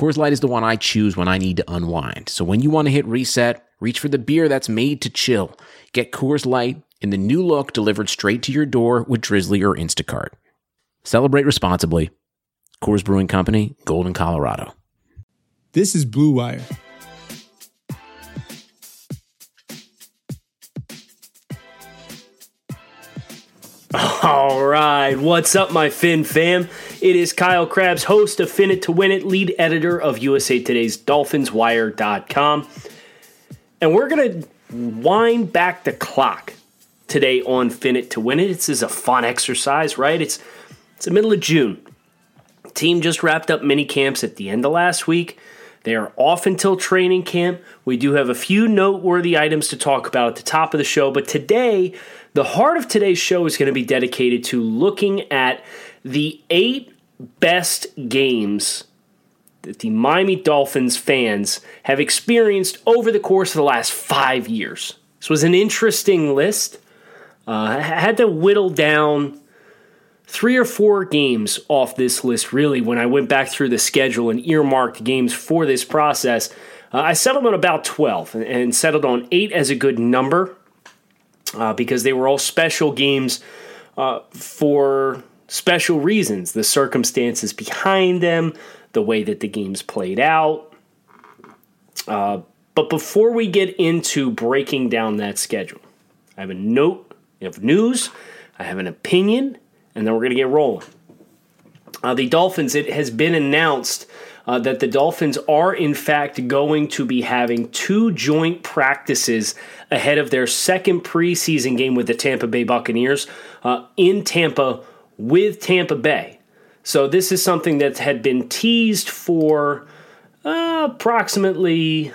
Coors Light is the one I choose when I need to unwind. So when you want to hit reset, reach for the beer that's made to chill. Get Coors Light in the new look delivered straight to your door with Drizzly or Instacart. Celebrate responsibly. Coors Brewing Company, Golden, Colorado. This is Blue Wire. All right, what's up, my Fin fam? It is Kyle Crabbs, host of Fin It to Win It, lead editor of USA Today's DolphinsWire.com. And we're going to wind back the clock today on Fin It to Win It. This is a fun exercise, right? It's, it's the middle of June. Team just wrapped up mini camps at the end of last week. They are off until training camp. We do have a few noteworthy items to talk about at the top of the show, but today, the heart of today's show is going to be dedicated to looking at the eight best games that the Miami Dolphins fans have experienced over the course of the last five years. This was an interesting list. Uh, I had to whittle down three or four games off this list, really, when I went back through the schedule and earmarked games for this process. Uh, I settled on about 12 and settled on eight as a good number uh, because they were all special games uh, for special reasons the circumstances behind them, the way that the games played out. Uh, but before we get into breaking down that schedule, I have a note of news, I have an opinion, and then we're going to get rolling. Uh, the Dolphins, it has been announced uh, that the Dolphins are, in fact, going to be having two joint practices ahead of their second preseason game with the Tampa Bay Buccaneers uh, in Tampa with Tampa Bay. So, this is something that had been teased for uh, approximately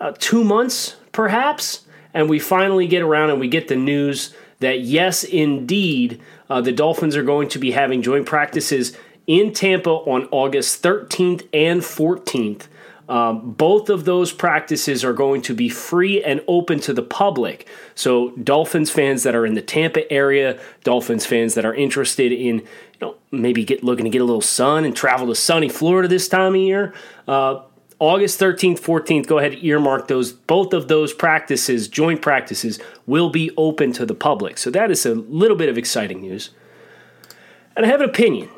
uh, two months, perhaps. And we finally get around and we get the news that, yes, indeed, uh, the Dolphins are going to be having joint practices in Tampa on August 13th and 14th. Um, both of those practices are going to be free and open to the public. So, Dolphins fans that are in the Tampa area, Dolphins fans that are interested in, you know, maybe get looking to get a little sun and travel to sunny Florida this time of year. Uh, August 13th, 14th, go ahead and earmark those. Both of those practices, joint practices, will be open to the public. So that is a little bit of exciting news. And I have an opinion.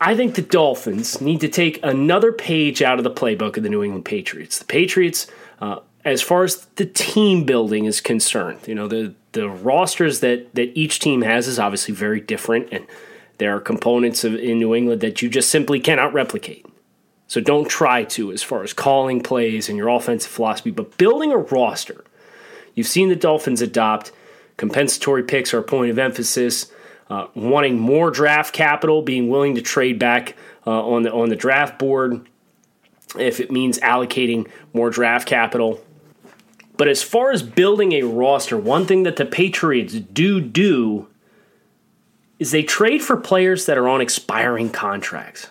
I think the Dolphins need to take another page out of the playbook of the New England Patriots. The Patriots, uh, as far as the team building is concerned, you know, the, the rosters that, that each team has is obviously very different, and there are components of, in New England that you just simply cannot replicate. So don't try to as far as calling plays and your offensive philosophy, but building a roster. You've seen the Dolphins adopt compensatory picks are a point of emphasis uh, wanting more draft capital, being willing to trade back uh, on the on the draft board if it means allocating more draft capital. But as far as building a roster, one thing that the Patriots do do is they trade for players that are on expiring contracts.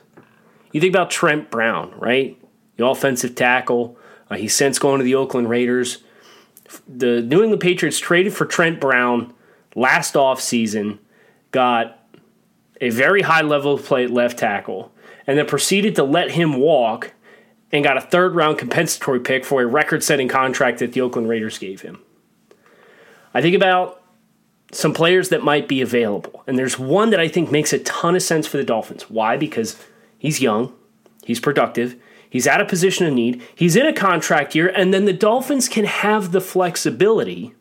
You think about Trent Brown, right? The offensive tackle. Uh, he's since going to the Oakland Raiders. The New England Patriots traded for Trent Brown last offseason got a very high level of play at left tackle, and then proceeded to let him walk and got a third round compensatory pick for a record setting contract that the Oakland Raiders gave him. I think about some players that might be available, and there's one that I think makes a ton of sense for the Dolphins. Why? Because he's young, he's productive, he's at a position of need, he's in a contract year, and then the Dolphins can have the flexibility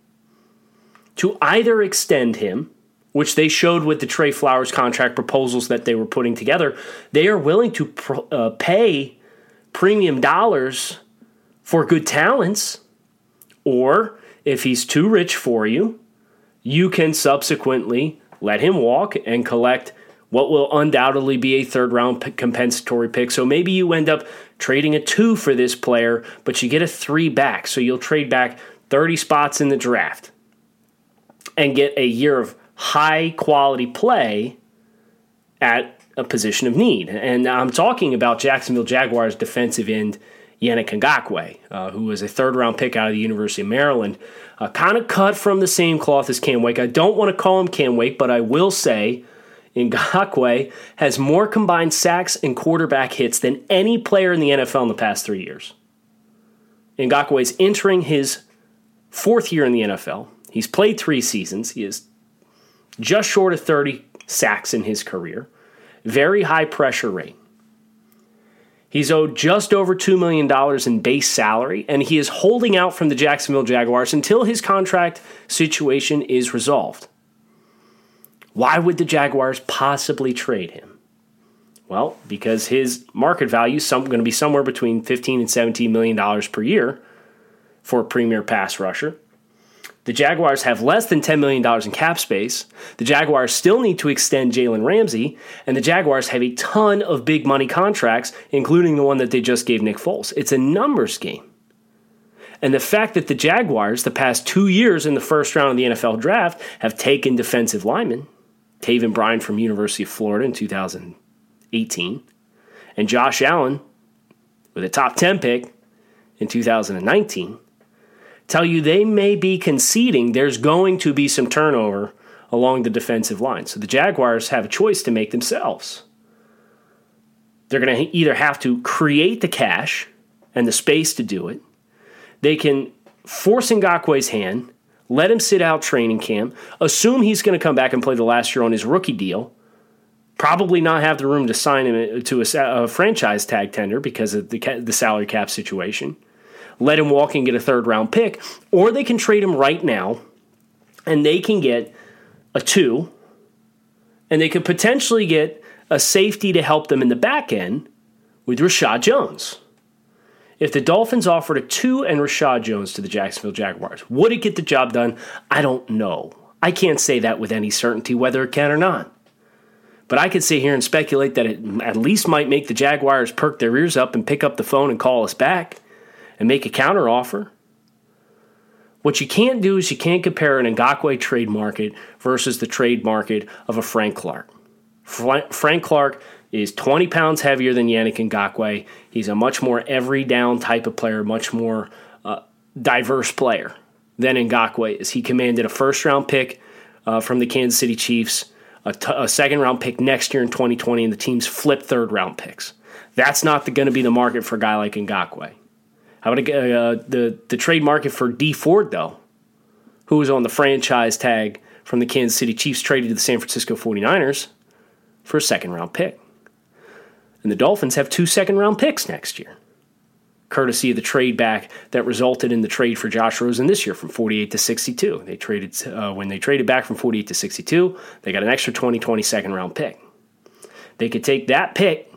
to either extend him which they showed with the Trey Flowers contract proposals that they were putting together, they are willing to uh, pay premium dollars for good talents. Or if he's too rich for you, you can subsequently let him walk and collect what will undoubtedly be a third round compensatory pick. So maybe you end up trading a two for this player, but you get a three back. So you'll trade back 30 spots in the draft and get a year of high quality play at a position of need. And I'm talking about Jacksonville Jaguars defensive end Yannick Ngakoue, uh, who was a third round pick out of the University of Maryland, uh, kind of cut from the same cloth as Cam Wake. I don't want to call him Cam Wake, but I will say Ngakoue has more combined sacks and quarterback hits than any player in the NFL in the past three years. Ngakoue is entering his fourth year in the NFL. He's played three seasons. He is just short of 30 sacks in his career. Very high pressure rate. He's owed just over $2 million in base salary, and he is holding out from the Jacksonville Jaguars until his contract situation is resolved. Why would the Jaguars possibly trade him? Well, because his market value is going to be somewhere between 15 and 17 million dollars per year for a premier pass rusher. The Jaguars have less than $10 million in cap space. The Jaguars still need to extend Jalen Ramsey, and the Jaguars have a ton of big money contracts, including the one that they just gave Nick Foles. It's a numbers game. And the fact that the Jaguars, the past two years in the first round of the NFL draft, have taken defensive linemen, Taven Bryan from University of Florida in 2018, and Josh Allen with a top 10 pick in 2019 tell you they may be conceding there's going to be some turnover along the defensive line. So the Jaguars have a choice to make themselves. They're going to either have to create the cash and the space to do it. They can force Ngakoue's hand, let him sit out training camp, assume he's going to come back and play the last year on his rookie deal, probably not have the room to sign him uh, to a, a franchise tag tender because of the, the salary cap situation let him walk and get a third round pick, or they can trade him right now and they can get a two, and they could potentially get a safety to help them in the back end with Reshad Jones. If the Dolphins offered a two and Reshad Jones to the Jacksonville Jaguars, would it get the job done? I don't know. I can't say that with any certainty whether it can or not. But I could sit here and speculate that it at least might make the Jaguars perk their ears up and pick up the phone and call us back and make a counteroffer. What you can't do is you can't compare an Ngakoue trade market versus the trade market of a Frank Clark. Frank Clark is 20 pounds heavier than Yannick Ngakoue. He's a much more every down type of player, much more uh, diverse player than Ngakoue is. He commanded a first round pick uh, from the Kansas City Chiefs, a, t- a second round pick next year in 2020, and the team's flipped third round picks. That's not going to be the market for a guy like Ngakoue. How about uh, the the trade market for Dee Ford though, who was on the franchise tag from the Kansas City Chiefs, traded to the San Francisco 49ers for a second round pick. And the Dolphins have two second round picks next year, courtesy of the trade back that resulted in the trade for Josh Rosen this year from 48 to 62. They traded uh, when they traded back from 48 to 62, they got an extra 2020 second round pick. They could take that pick,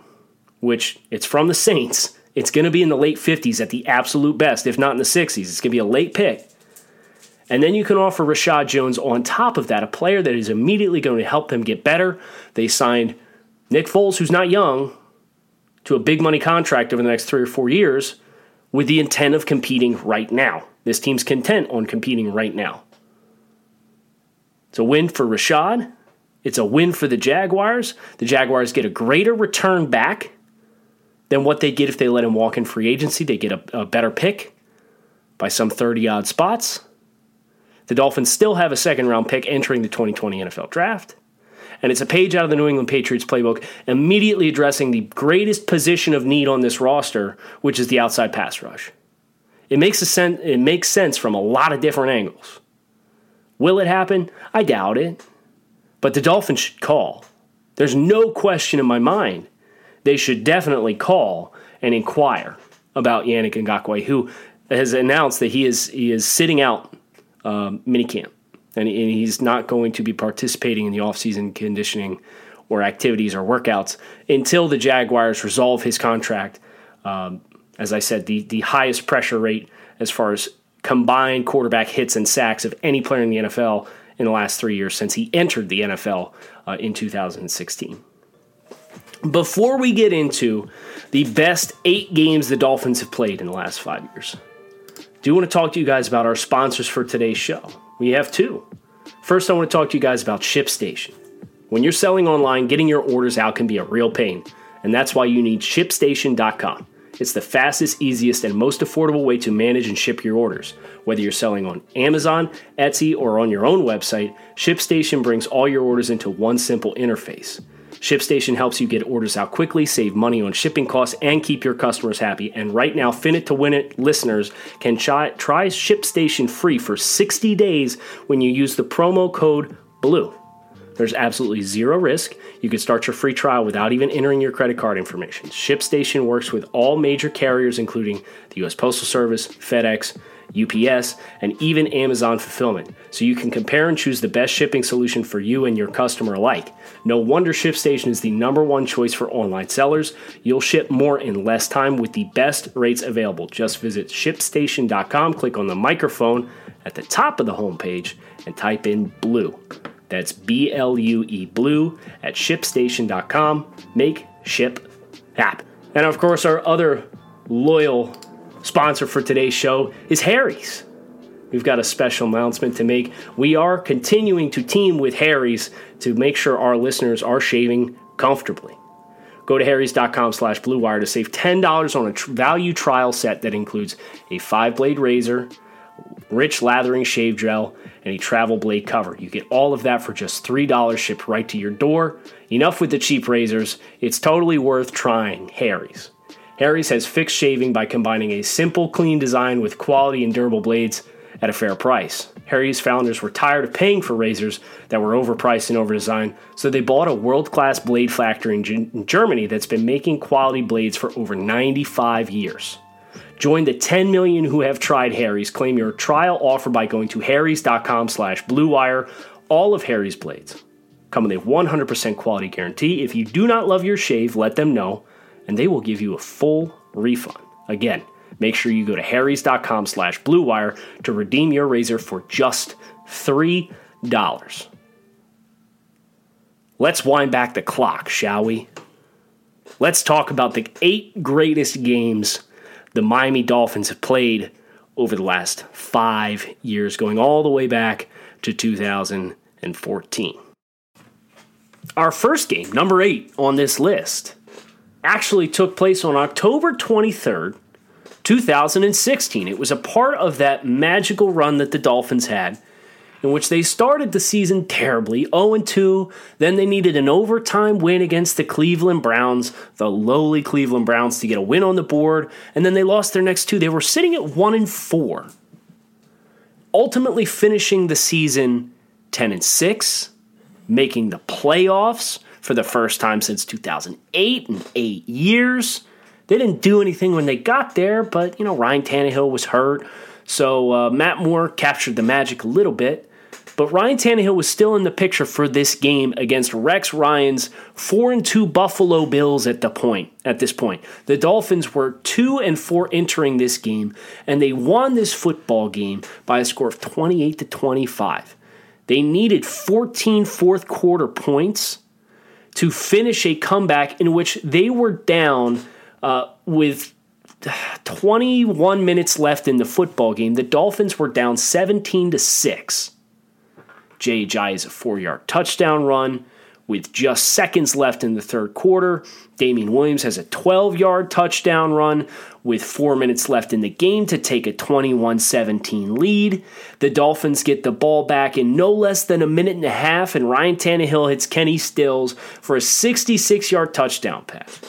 which it's from the Saints it's going to be in the late 50s at the absolute best, if not in the 60s. It's going to be a late pick. And then you can offer Reshad Jones on top of that, a player that is immediately going to help them get better. They signed Nick Foles, who's not young, to a big money contract over the next three or four years with the intent of competing right now. This team's content on competing right now. It's a win for Reshad. It's a win for the Jaguars. The Jaguars get a greater return back than what they get if they let him walk in free agency. They get a, a better pick by some 30 odd spots. The Dolphins still have a second round pick entering the 2020 NFL draft. And it's a page out of the New England Patriots playbook, immediately addressing the greatest position of need on this roster, which is the outside pass rush. It makes, a sen- it makes sense from a lot of different angles. Will it happen? I doubt it. But the Dolphins should call. There's no question in my mind they should definitely call and inquire about Yannick Ngakoue, who has announced that he is he is sitting out um, minicamp and, and he's not going to be participating in the offseason conditioning or activities or workouts until the Jaguars resolve his contract. Um, as I said, the the highest pressure rate as far as combined quarterback hits and sacks of any player in the NFL in the last three years since he entered the NFL uh, in 2016. Before we get into the best eight games the Dolphins have played in the last five years, I do want to talk to you guys about our sponsors for today's show. We have two. First, I want to talk to you guys about ShipStation. When you're selling online, getting your orders out can be a real pain, and that's why you need ShipStation.com. It's the fastest, easiest, and most affordable way to manage and ship your orders. Whether you're selling on Amazon, Etsy, or on your own website, ShipStation brings all your orders into one simple interface. ShipStation helps you get orders out quickly, save money on shipping costs, and keep your customers happy. And right now, Fin It to Win It listeners can try, try ShipStation free for 60 days when you use the promo code BLUE. There's absolutely zero risk. You can start your free trial without even entering your credit card information. ShipStation works with all major carriers, including the U.S. Postal Service, FedEx, UPS, and even Amazon Fulfillment, so you can compare and choose the best shipping solution for you and your customer alike. No wonder ShipStation is the number one choice for online sellers. You'll ship more in less time with the best rates available. Just visit shipstation.com, click on the microphone at the top of the homepage, and type in blue. That's B L U E blue at shipstation.com. Make ship happen. And of course, our other loyal sponsor for today's show is Harry's. We've got a special announcement to make. We are continuing to team with Harry's to make sure our listeners are shaving comfortably. Go to harrys.com slash bluewire to save $10 on a tr- value trial set that includes a five blade razor, rich lathering shave gel, and a travel blade cover. You get all of that for just $3 shipped right to your door. Enough with the cheap razors. It's totally worth trying Harry's. Harry's has fixed shaving by combining a simple, clean design with quality and durable blades at a fair price. Harry's founders were tired of paying for razors that were overpriced and overdesigned, so they bought a world class blade factory in, G- in Germany that's been making quality blades for over 95 years. Join the 10 million who have tried Harry's. Claim your trial offer by going to harrys.com slash bluewire. All of Harry's blades come with a 100% quality guarantee. If you do not love your shave, let them know, and they will give you a full refund. Again, make sure you go to harrys.com slash bluewire to redeem your razor for just $3. Let's wind back the clock, shall we? Let's talk about the eight greatest games the Miami Dolphins have played over the last five years, going all the way back to 2014. Our first game, number eight on this list, actually took place on October 23rd, 2016. It was a part of that magical run that the Dolphins had in which they started the season terribly 0 2. Then they needed an overtime win against the Cleveland Browns, the lowly Cleveland Browns, to get a win on the board. And then they lost their next two. They were sitting at 1 and 4, ultimately finishing the season 10 and 6, making the playoffs for the first time since 2008 in eight years. They didn't do anything when they got there, but you know Ryan Tannehill was hurt, so uh, Matt Moore captured the magic a little bit. But Ryan Tannehill was still in the picture for this game against Rex Ryan's 4 and 2 Buffalo Bills at the point at this point. The Dolphins were 2 and 4 entering this game and they won this football game by a score of 28 to 25. They needed 14 fourth quarter points to finish a comeback in which they were down uh, with 21 minutes left in the football game. The Dolphins were down 17 to 6. Jay Ajayi a four yard touchdown run with just seconds left in the third quarter. Damien Williams has a 12 yard touchdown run with four minutes left in the game to take a 21 17 lead. The Dolphins get the ball back in no less than a minute and a half, and Ryan Tannehill hits Kenny Stills for a 66 yard touchdown pass.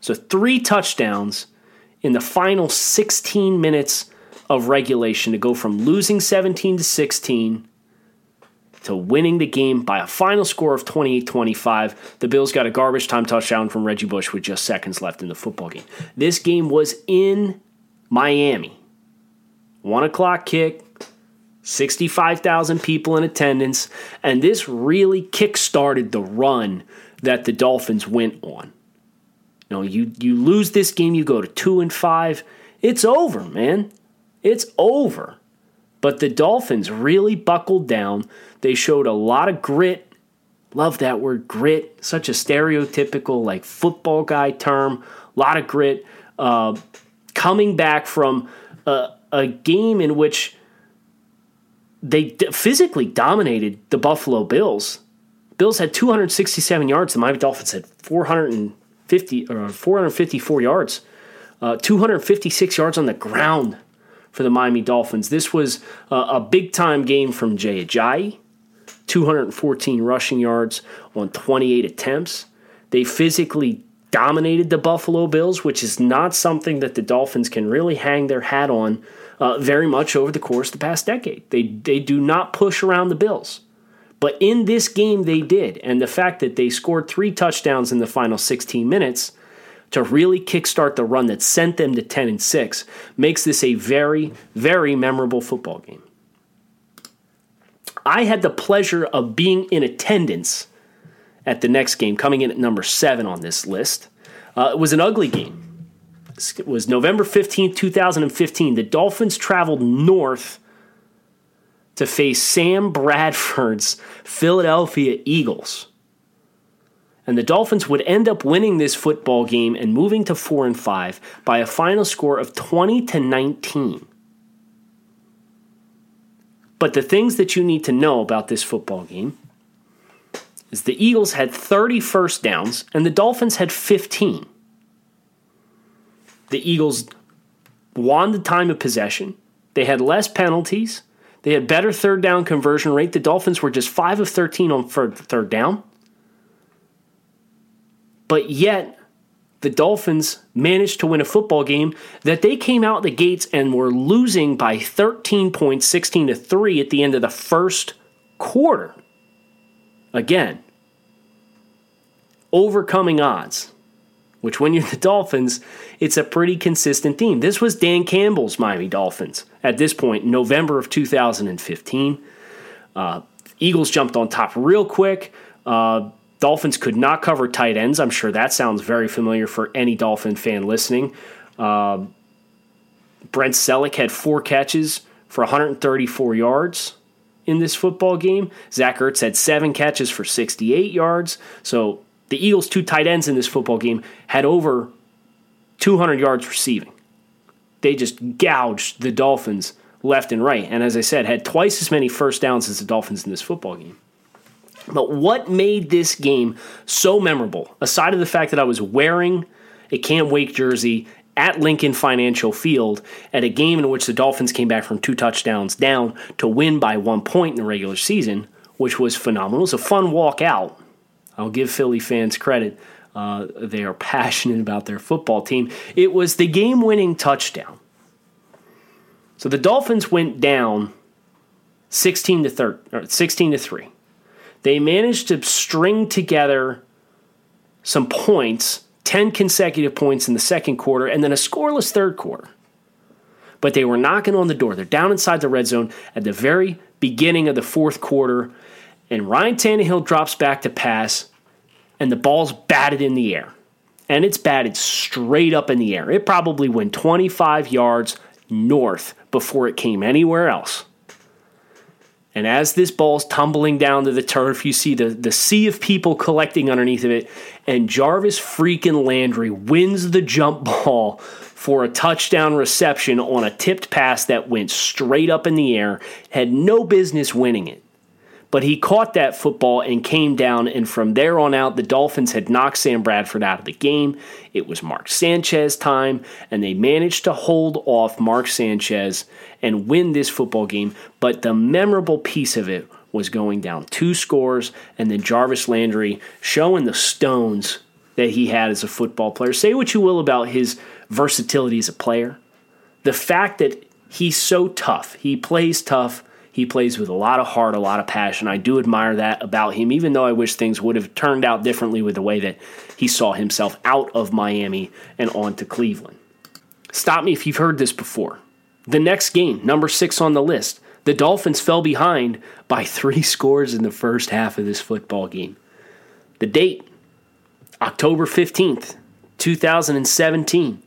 So, three touchdowns in the final 16 minutes of regulation to go from losing 17 to 16 to winning the game by a final score of 28 25. The Bills got a garbage time touchdown from Reggie Bush with just seconds left in the football game. This game was in Miami. One o'clock kick, 65,000 people in attendance, and this really kick started the run that the Dolphins went on. No, you, you lose this game, you go to two and five. It's over, man. It's over. But the Dolphins really buckled down. They showed a lot of grit Love that word, grit. Such a stereotypical, like, football guy term. A lot of grit. Uh, coming back from a, a game in which they d- physically dominated the Buffalo Bills. Bills had 267 yards. The Miami Dolphins had 450 or 454 yards. Uh, 256 yards on the ground for the Miami Dolphins. This was a big time game from Jay Ajayi. 214 rushing yards on 28 attempts. They physically dominated the Buffalo Bills, which is not something that the Dolphins can really hang their hat on uh, very much over the course of the past decade. They, they do not push around the Bills. But in this game, they did. And the fact that they scored three touchdowns in the final 16 minutes to really kickstart the run that sent them to 10 and 6 makes this a very, very memorable football game. I had the pleasure of being in attendance at the next game, coming in at number seven on this list. Uh, it was an ugly game. It was November 15th, 2015. The Dolphins traveled north to face Sam Bradford's Philadelphia Eagles. And the Dolphins would end up winning this football game and moving to 4 and 5 by a final score of 20 to 19. But the things that you need to know about this football game is the Eagles had 30 first downs and the Dolphins had 15. The Eagles won the time of possession. They had less penalties. They had better third down conversion rate. The Dolphins were just 5 of 13 on third down. But yet, the Dolphins managed to win a football game that they came out the gates and were losing by 13 points, 16 to 3 at the end of the first quarter. Again, overcoming odds, which when you're the Dolphins, it's a pretty consistent theme. This was Dan Campbell's Miami Dolphins at this point, November of 2015. Uh, Eagles jumped on top real quick. Uh, Dolphins could not cover tight ends. I'm sure that sounds very familiar for any Dolphin fan listening. Uh, Brent Celek had four catches for 134 yards in this football game. Zach Ertz had seven catches for 68 yards. So the Eagles' two tight ends in this football game had over 200 yards receiving. They just gouged the Dolphins left and right. And as I said, had twice as many first downs as the Dolphins in this football game. But what made this game so memorable, aside of the fact that I was wearing a Cam Wake jersey at Lincoln Financial Field at a game in which the Dolphins came back from two touchdowns down to win by one point in the regular season, which was phenomenal. It was a fun walk out. I'll give Philly fans credit. Uh, they are passionate about their football team. It was the game winning touchdown. So the Dolphins went down 16 to 3, 16 to 3. They managed to string together some points 10 consecutive points in the second quarter, and then a scoreless third quarter. But they were knocking on the door. They're down inside the red zone at the very beginning of the fourth quarter, and Ryan Tannehill drops back to pass, and the ball's batted in the air. And it's batted straight up in the air. It probably went 25 yards north before it came anywhere else. And as this ball's tumbling down to the turf, you see the, the sea of people collecting underneath of it. And Jarvis freaking Landry wins the jump ball for a touchdown reception on a tipped pass that went straight up in the air. Had no business winning it. But he caught that football and came down, and from there on out, the Dolphins had knocked Sam Bradford out of the game. It was Mark Sanchez time, and they managed to hold off Mark Sanchez and win this football game. But the memorable piece of it was going down two scores, and then Jarvis Landry showing the stones that he had as a football player. Say what you will about his versatility as a player. The fact that he's so tough, he plays tough, he plays with a lot of heart, a lot of passion. I do admire that about him, even though I wish things would have turned out differently with the way that he saw himself out of Miami and on to Cleveland. Stop me if you've heard this before. The next game, number six on the list, the Dolphins fell behind by three scores in the first half of this football game. The date, October 15th, 2017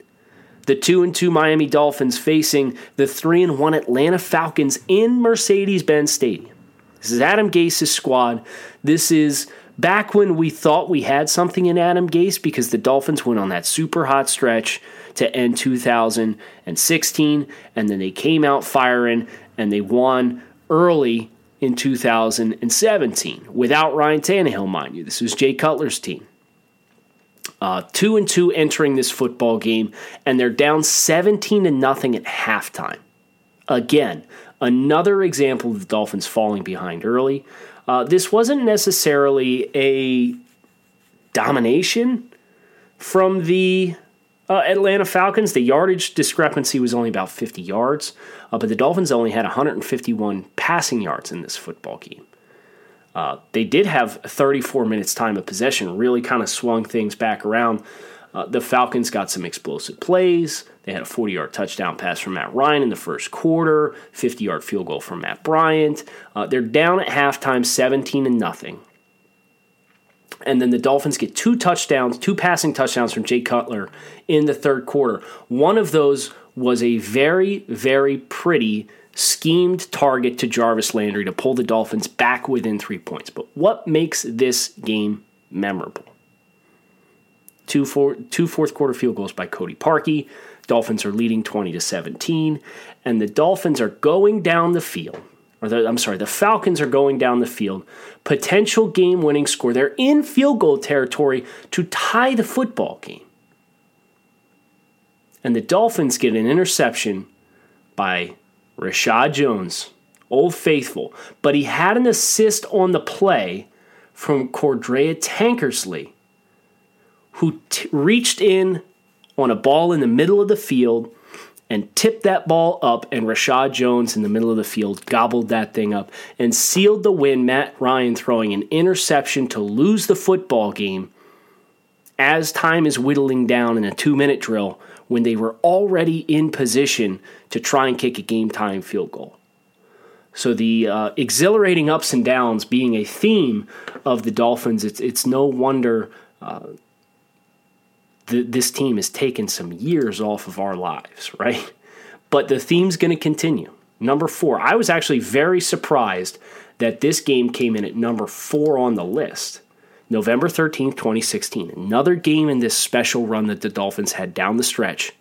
the 2 and 2 Miami Dolphins facing the 3 and 1 Atlanta Falcons in Mercedes-Benz Stadium. This is Adam Gase's squad. This is back when we thought we had something in Adam Gase because the Dolphins went on that super hot stretch to end 2016, and then they came out firing and they won early in 2017 without Ryan Tannehill, mind you. This was Jay Cutler's team. Uh, two and two entering this football game, and they're down 17 to nothing at halftime. Again, another example of the Dolphins falling behind early. Uh, this wasn't necessarily a domination from the uh, Atlanta Falcons. The yardage discrepancy was only about 50 yards, uh, but the Dolphins only had 151 passing yards in this football game. Uh, they did have 34 minutes time of possession, really kind of swung things back around. Uh, the Falcons got some explosive plays. They had a 40 yard touchdown pass from Matt Ryan in the first quarter, 50 yard field goal from Matt Bryant. Uh, they're down at halftime 17 and nothing. And then the Dolphins get two touchdowns, two passing touchdowns from Jay Cutler in the third quarter. One of those was a very, very pretty schemed target to Jarvis Landry to pull the Dolphins back within three points. But what makes this game memorable? Two, four, two fourth quarter field goals by Cody Parkey. Dolphins are leading 20 to 17, and the Dolphins are going down the field. Or the, I'm sorry, the Falcons are going down the field. Potential game winning score. They're in field goal territory to tie the football game. And the Dolphins get an interception by Reshad Jones, Old Faithful, but he had an assist on the play from Cordrea Tankersley, who t- reached in on a ball in the middle of the field and tipped that ball up, and Reshad Jones in the middle of the field gobbled that thing up and sealed the win. Matt Ryan throwing an interception to lose the football game as time is whittling down in a two minute drill when they were already in position to try and kick a game time field goal. So the uh, exhilarating ups and downs being a theme of the Dolphins, it's, it's no wonder uh, th- this team has taken some years off of our lives, right? But the theme's going to continue. Number four, I was actually very surprised that this game came in at number four on the list. November 13th, 2016. Another game in this special run that the Dolphins had down the stretch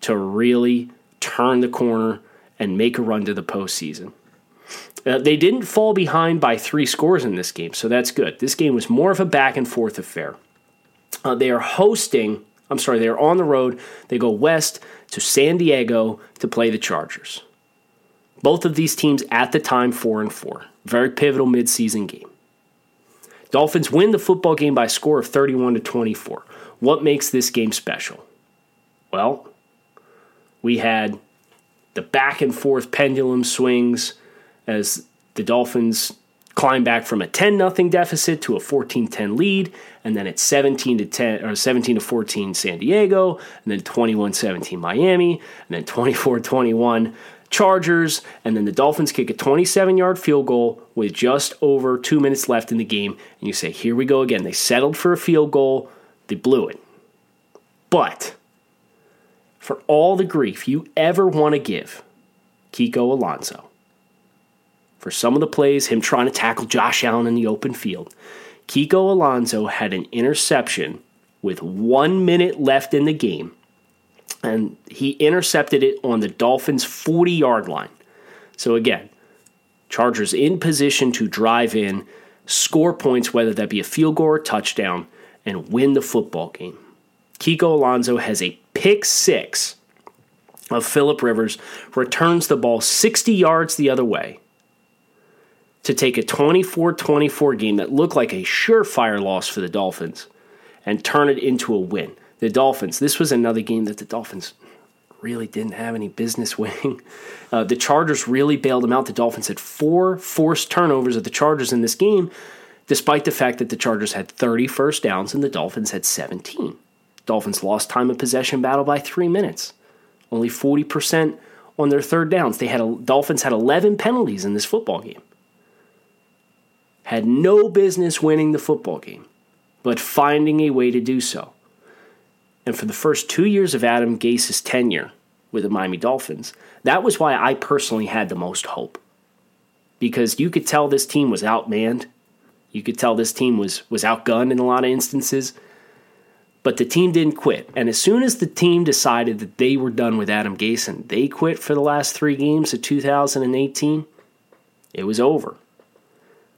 to really turn the corner and make a run to the postseason. Uh, they didn't fall behind by three scores in this game, so that's good. This game was more of a back and forth affair. Uh, they are hosting, I'm sorry, they are on the road. They go west to San Diego to play the Chargers. Both of these teams at the time 4 and 4. Very pivotal midseason game. Dolphins win the football game by a score of 31 to 24. What makes this game special? Well, we had the back and forth pendulum swings as the Dolphins climb back from a 10 nothing deficit to a 14-10 lead and then it's 17 to 10 or 17 to 14 San Diego and then 21-17 Miami and then 24-21 Chargers and then the Dolphins kick a 27-yard field goal with just over 2 minutes left in the game. And you say here we go again. They settled for a field goal. They blew it. But for all the grief you ever want to give Kiko Alonso for some of the plays, him trying to tackle Josh Allen in the open field. Kiko Alonso had an interception with one minute left in the game, and he intercepted it on the Dolphins' 40 yard line. So, again, Chargers in position to drive in, score points, whether that be a field goal or touchdown, and win the football game. Kiko Alonso has a pick six of Philip Rivers, returns the ball 60 yards the other way to take a 24 24 game that looked like a surefire loss for the Dolphins and turn it into a win. The Dolphins, this was another game that the Dolphins really didn't have any business winning. Uh, the Chargers really bailed them out. The Dolphins had four forced turnovers of the Chargers in this game, despite the fact that the Chargers had 30 first downs and the Dolphins had 17. Dolphins lost time of possession battle by three minutes, only 40% on their third downs. They had a, Dolphins had 11 penalties in this football game had no business winning the football game, but finding a way to do so. And for the first two years of Adam Gase's tenure with the Miami Dolphins, that was why I personally had the most hope. Because you could tell this team was outmanned. You could tell this team was was outgunned in a lot of instances. But the team didn't quit. And as soon as the team decided that they were done with Adam Gase and they quit for the last three games of 2018, it was over.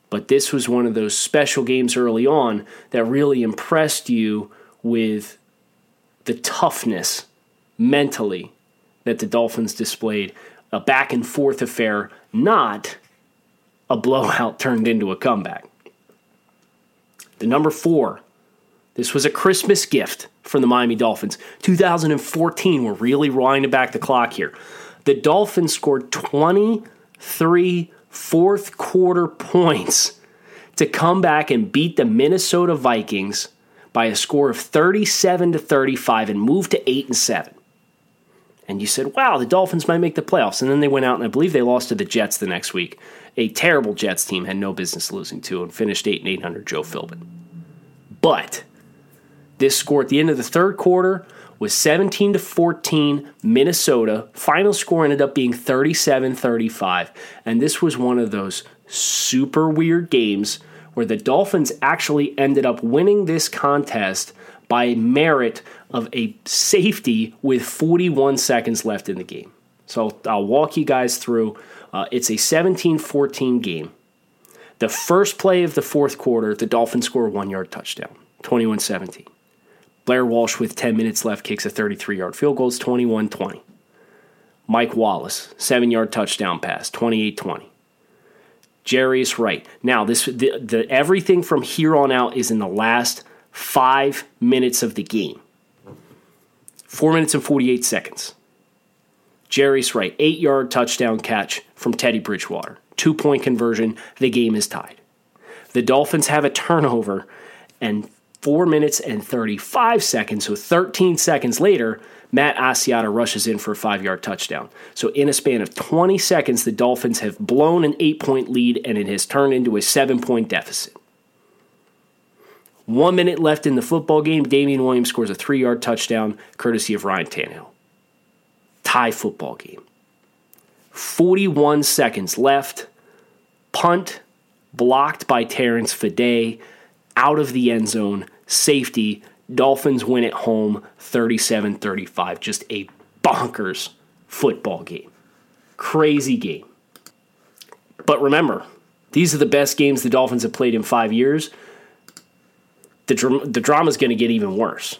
But this was one of those special games early on that really impressed you with the toughness mentally that the Dolphins displayed. A back and forth affair, not a blowout turned into a comeback. The number four this was a Christmas gift from the Miami Dolphins. 2014, we're really winding back the clock here. The Dolphins scored 23 fourth quarter points to come back and beat the Minnesota Vikings by a score of 37 to 35 and moved to 8 and 7. And you said, wow, the Dolphins might make the playoffs. And then they went out and I believe they lost to the Jets the next week. A terrible Jets team had no business losing to and finished 8 and 800 Joe Philbin. But this score at the end of the third quarter was 17 to 14 Minnesota. Final score ended up being 37-35, and this was one of those super weird games where the Dolphins actually ended up winning this contest by merit of a safety with 41 seconds left in the game. So I'll walk you guys through. Uh, it's a 17 14 game. The first play of the fourth quarter, the Dolphins score a one yard touchdown, 21 17. Blair Walsh, with 10 minutes left, kicks a 33 yard field goal. It's 21 20. Mike Wallace, seven yard touchdown pass, 28 20. Jarius Wright. Now, this the, the everything from here on out is in the last five minutes of the game. Four minutes and 48 seconds. Jarius Wright, eight yard touchdown catch from Teddy Bridgewater. Two point conversion. The game is tied. The Dolphins have a turnover, and four minutes and 35 seconds. So 13 seconds later, Matt Asiata rushes in for a five yard touchdown. So in a span of 20 seconds, the Dolphins have blown an eight point lead and it has turned into a seven point deficit. One minute left in the football game. Damien Williams scores a three yard touchdown, courtesy of Ryan Tannehill. Tie football game. 41 seconds left. Punt blocked by Terrence Fede out of the end zone safety. Dolphins win at home 37 35. Just a bonkers football game. Crazy game. But remember, these are the best games the Dolphins have played in five years. The, dr- the drama is going to get even worse.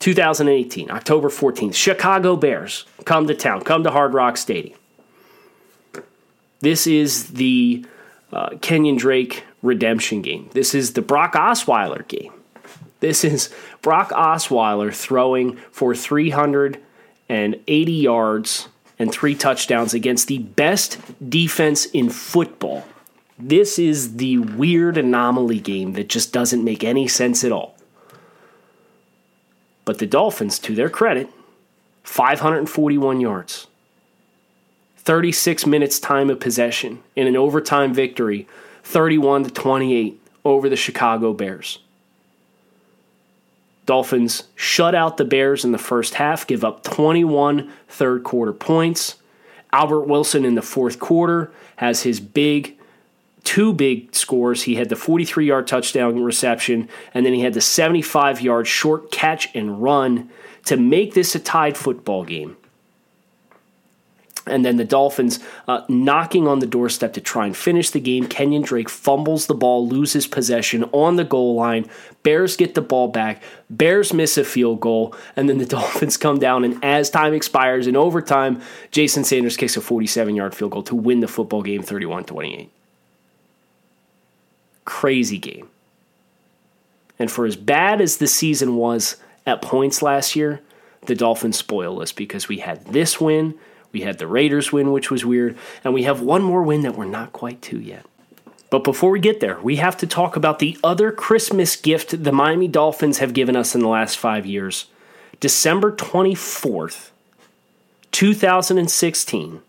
2018, October 14th, Chicago Bears come to town, come to Hard Rock Stadium. This is the uh, Kenyon Drake redemption game. This is the Brock Osweiler game. This is Brock Osweiler throwing for 380 yards and three touchdowns against the best defense in football. This is the weird anomaly game that just doesn't make any sense at all. But the Dolphins, to their credit, 541 yards, 36 minutes time of possession in an overtime victory 31 to 28 over the Chicago Bears. Dolphins shut out the Bears in the first half, give up 21 third quarter points. Albert Wilson in the fourth quarter has his big two big scores. He had the 43 yard touchdown reception, and then he had the 75 yard short catch and run to make this a tied football game and then the Dolphins uh, knocking on the doorstep to try and finish the game. Kenyon Drake fumbles the ball, loses possession on the goal line. Bears get the ball back. Bears miss a field goal, and then the Dolphins come down. And as time expires in overtime, Jason Sanders kicks a 47 yard field goal to win the football game 31 28. Crazy game. And for as bad as the season was at points last year, the Dolphins spoil us because we had this win we had the Raiders win, which was weird, and we have one more win that we're not quite to yet. But before we get there, we have to talk about the other Christmas gift the Miami Dolphins have given us in the last five years. December 24th, 2016,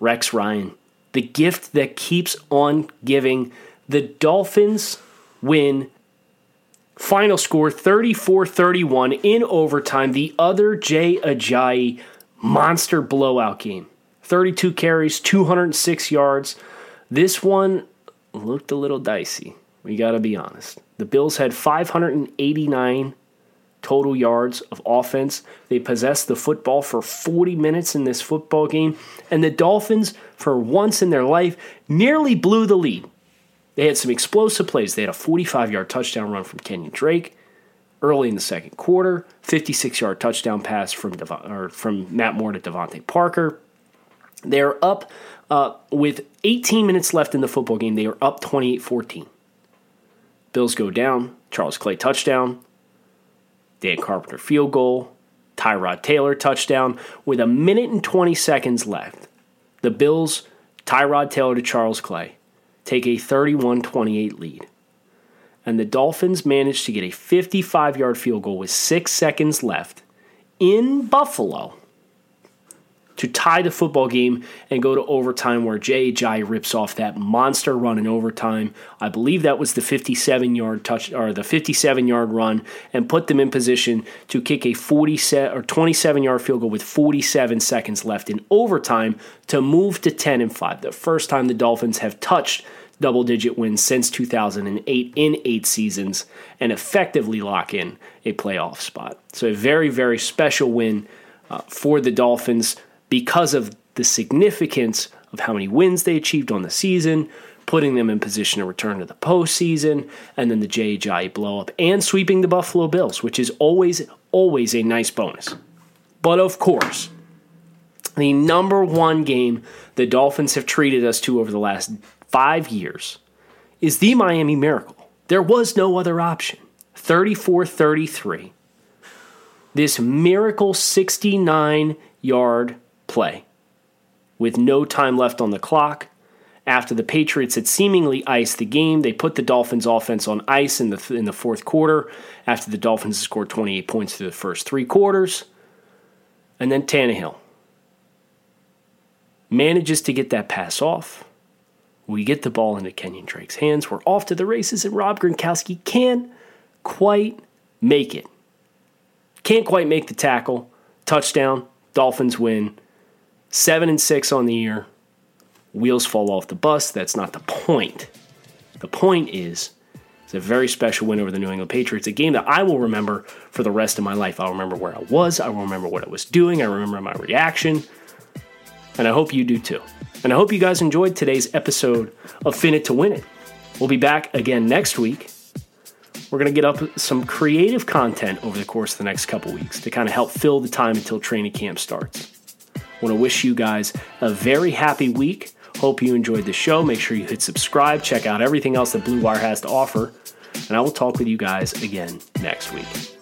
Rex Ryan, the gift that keeps on giving. The Dolphins win Final score 34 31 in overtime. The other Jay Ajayi monster blowout game 32 carries, 206 yards. This one looked a little dicey. We got to be honest. The Bills had 589 total yards of offense. They possessed the football for 40 minutes in this football game. And the Dolphins, for once in their life, nearly blew the lead. They had some explosive plays. They had a 45 yard touchdown run from Kenyon Drake early in the second quarter, 56 yard touchdown pass from, or from Matt Moore to DeVante Parker. They're up uh, with 18 minutes left in the football game. They are up 28 14. Bills go down. Charles Clay touchdown. Dan Carpenter field goal, Tyrod Taylor touchdown with a minute and 20 seconds left. The Bills, Tyrod Taylor to Charles Clay, take a 31 28 lead. And the Dolphins managed to get a 55 yard field goal with six seconds left in Buffalo to tie the football game and go to overtime where Jay Ajayi rips off that monster run in overtime. I believe that was the 57 yard touch or the 57 yard run and put them in position to kick a 40 set or 27 yard field goal with 47 seconds left in overtime to move to 10 and 5. The first time the Dolphins have touched double digit wins since 2008 in 8 seasons and effectively lock in a playoff spot. So a very very special win uh, for the Dolphins because of the significance of how many wins they achieved on the season, putting them in position to return to the postseason, and then the Ajayi blow up and sweeping the Buffalo Bills, which is always, always a nice bonus. But of course, the number one game the Dolphins have treated us to over the last five years is the Miami Miracle. There was no other option. 34 33. This miracle 69 yard play. With no time left on the clock, after the Patriots had seemingly iced the game, they put the Dolphins' offense on ice in the, in the fourth quarter after the Dolphins scored 28 points through the first three quarters. And then Tannehill manages to get that pass off. We get the ball into Kenyon Drake's hands. We're off to the races, and Rob Gronkowski can't quite make it. Can't quite make the tackle. Touchdown. Dolphins win. Seven and six on the year. Wheels fall off the bus. That's not the point. The point is, it's a very special win over the New England Patriots, a game that I will remember for the rest of my life. I'll remember where I was. I will remember what I was doing. I remember my reaction. And I hope you do too. And I hope you guys enjoyed today's episode of Fin It to Win It. We'll be back again next week. We're going to get up some creative content over the course of the next couple weeks to kind of help fill the time until training camp starts I want to wish you guys a very happy week. Hope you enjoyed the show. Make sure you hit subscribe, check out everything else that Blue Wire has to offer, and I will talk with you guys again next week.